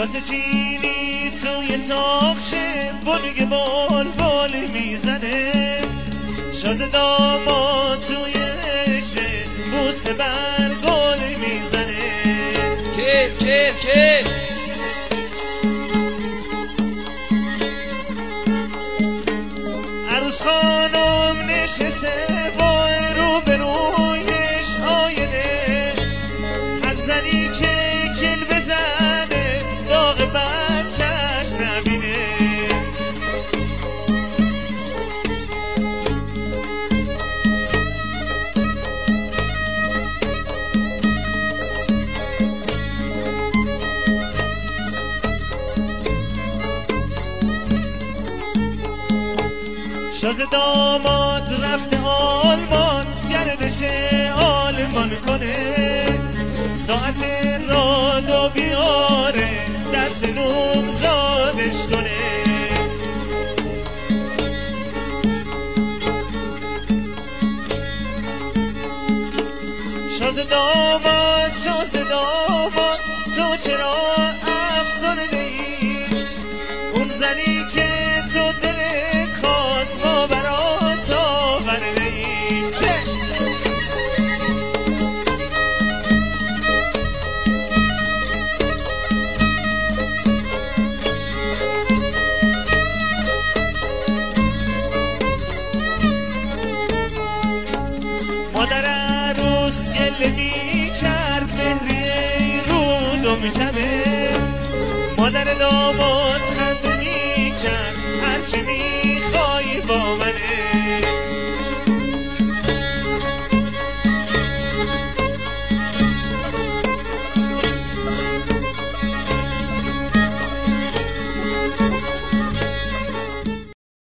شازه چینی توی تاخشه بلگ بال بال می‌زنه. شازه داماد توی عشقه بوسه بر گل می‌زنه. کیف کیف کیف عروس خانم نشسته شاز داماد رفته آلمان گردش آلمان کنه. ساعت رادو بیاره دست نوم زادش شاز داماد شاز داماد تو چرا افسرده ای اون زنی که اسکلگی کرد مهری رو دم جمه مادر داماد خندونی کرد